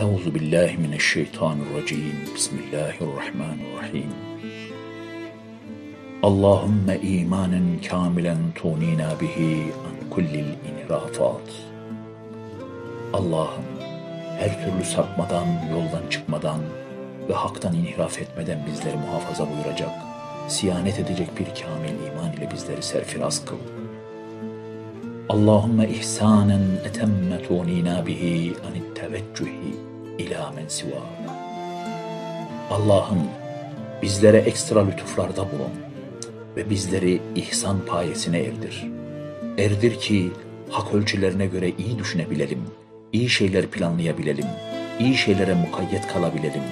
Euzu billahi mineşşeytanirracim. Bismillahirrahmanirrahim. Allahümme imanen kamilen tunina bihi an kullil inhirafat. Allah'ım her türlü sapmadan, yoldan çıkmadan ve haktan inhiraf etmeden bizleri muhafaza buyuracak, siyanet edecek bir kamil iman ile bizleri serfiraz kıl. Allahümme ihsanen etemme tunina bihi anit teveccühi ila men siva. Allah'ım bizlere ekstra lütuflarda bulun ve bizleri ihsan payesine erdir. Erdir ki hak ölçülerine göre iyi düşünebilelim, iyi şeyler planlayabilelim, iyi şeylere mukayyet kalabilelim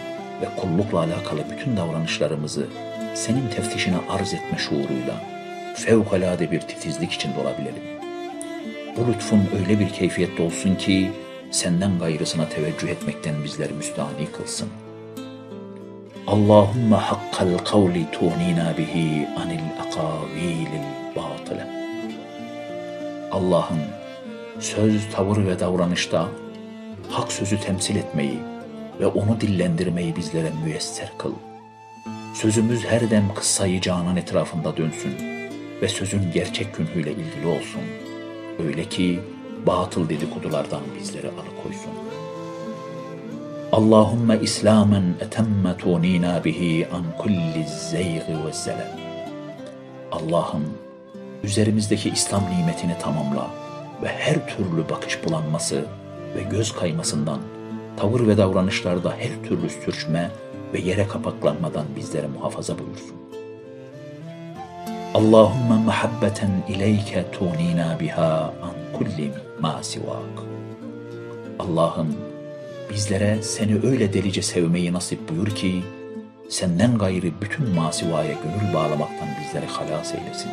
ve kullukla alakalı bütün davranışlarımızı senin teftişine arz etme şuuruyla fevkalade bir titizlik içinde olabilelim. Bu lütfun öyle bir keyfiyette olsun ki senden gayrısına teveccüh etmekten bizleri müstahni kılsın. Allahümme hakkal kavli tunina bihi anil akavilil batıle. Allah'ım söz, tavır ve davranışta hak sözü temsil etmeyi ve onu dillendirmeyi bizlere müyesser kıl. Sözümüz her dem kıssayı canan etrafında dönsün ve sözün gerçek künhüyle ilgili olsun. Öyle ki batıl dedikodulardan bizleri alıkoysun. Allahümme İslamen etemme tunina bihi an kulli zeygi ve zelem. Allah'ım üzerimizdeki İslam nimetini tamamla ve her türlü bakış bulanması ve göz kaymasından, tavır ve davranışlarda her türlü sürçme ve yere kapaklanmadan bizlere muhafaza buyursun. Allahümme muhabbeten ileyke tunina biha an kulli ma sivak. Allah'ım bizlere seni öyle delice sevmeyi nasip buyur ki senden gayrı bütün masivaya gönül bağlamaktan bizleri halas eylesin.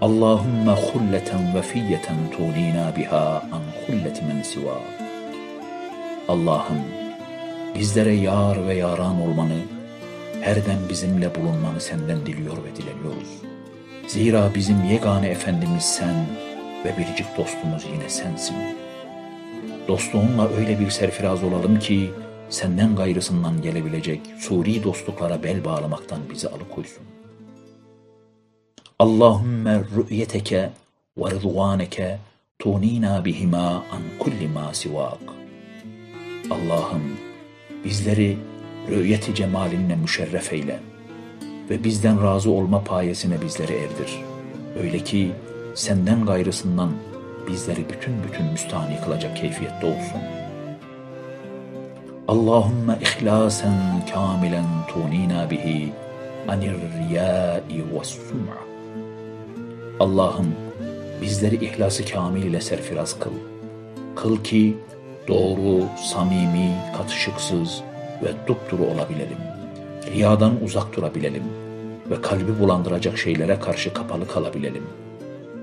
Allahümme hulleten vefiyeten tunina biha an hulleti men siva. Allah'ım bizlere yar ve yaran olmanı, her bizimle bulunmanı senden diliyor ve dileniyoruz. Zira bizim yegane Efendimiz sen ve biricik dostumuz yine sensin. Dostluğunla öyle bir serfiraz olalım ki, senden gayrısından gelebilecek suri dostluklara bel bağlamaktan bizi alıkoysun. Allahümme rü'yeteke ve rıdvaneke tunina bihima an kulli ma. Allah'ım bizleri rü'yeti cemalinle müşerref eyle ve bizden razı olma payesine bizleri erdir. Öyle ki senden gayrısından bizleri bütün bütün müstahni kılacak keyfiyette olsun. Allahümme ihlasen kamilen tunina bihi anir riyai ve sum'a. Allah'ım bizleri ihlası kamil ile serfiraz kıl. Kıl ki doğru, samimi, katışıksız ve dupduru olabilelim. Riyadan uzak durabilelim ve kalbi bulandıracak şeylere karşı kapalı kalabilelim.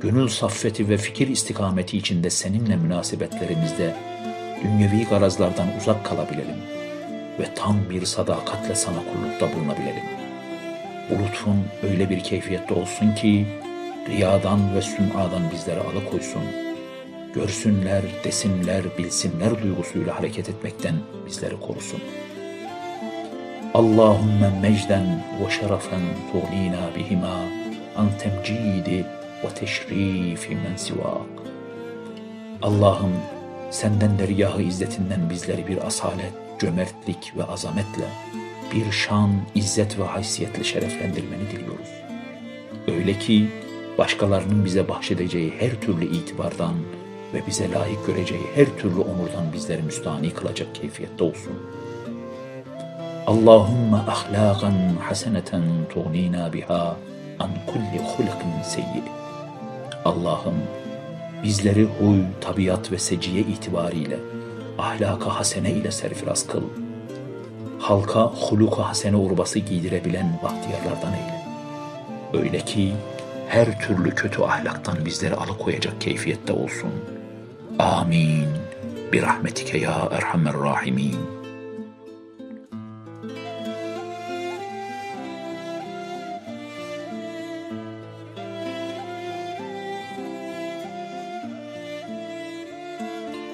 Gönül saffeti ve fikir istikameti içinde seninle münasebetlerimizde dünyevi garazlardan uzak kalabilelim ve tam bir sadakatle sana kullukta bulunabilelim. Bu lütfun öyle bir keyfiyette olsun ki riyadan ve sümadan bizleri alıkoysun. Görsünler, desinler, bilsinler duygusuyla hareket etmekten bizleri korusun. Ve şerefen tuğlina bihima an temcidi ve teşrifi men sivak. Allah'ım senden deryahı izzetinden bizleri bir asalet, cömertlik ve azametle, bir şan, izzet ve haysiyetle şereflendirmeni diliyoruz. Öyle ki başkalarının bize bahşedeceği her türlü itibardan ve bize layık göreceği her türlü onurdan bizleri müstahni kılacak keyfiyette olsun. Allahümme ahlakan haseneten tuğnina biha an kulli hulkin seyyi. Allah'ım bizleri huy, tabiat ve seciye itibariyle ahlaka hasene ile serfiraz kıl. Halka huluka hasene urbası giydirebilen bahtiyarlardan eyle. Öyle ki her türlü kötü ahlaktan bizleri alıkoyacak keyfiyette olsun. Amin. Birahmetike ya erhamer rahimin.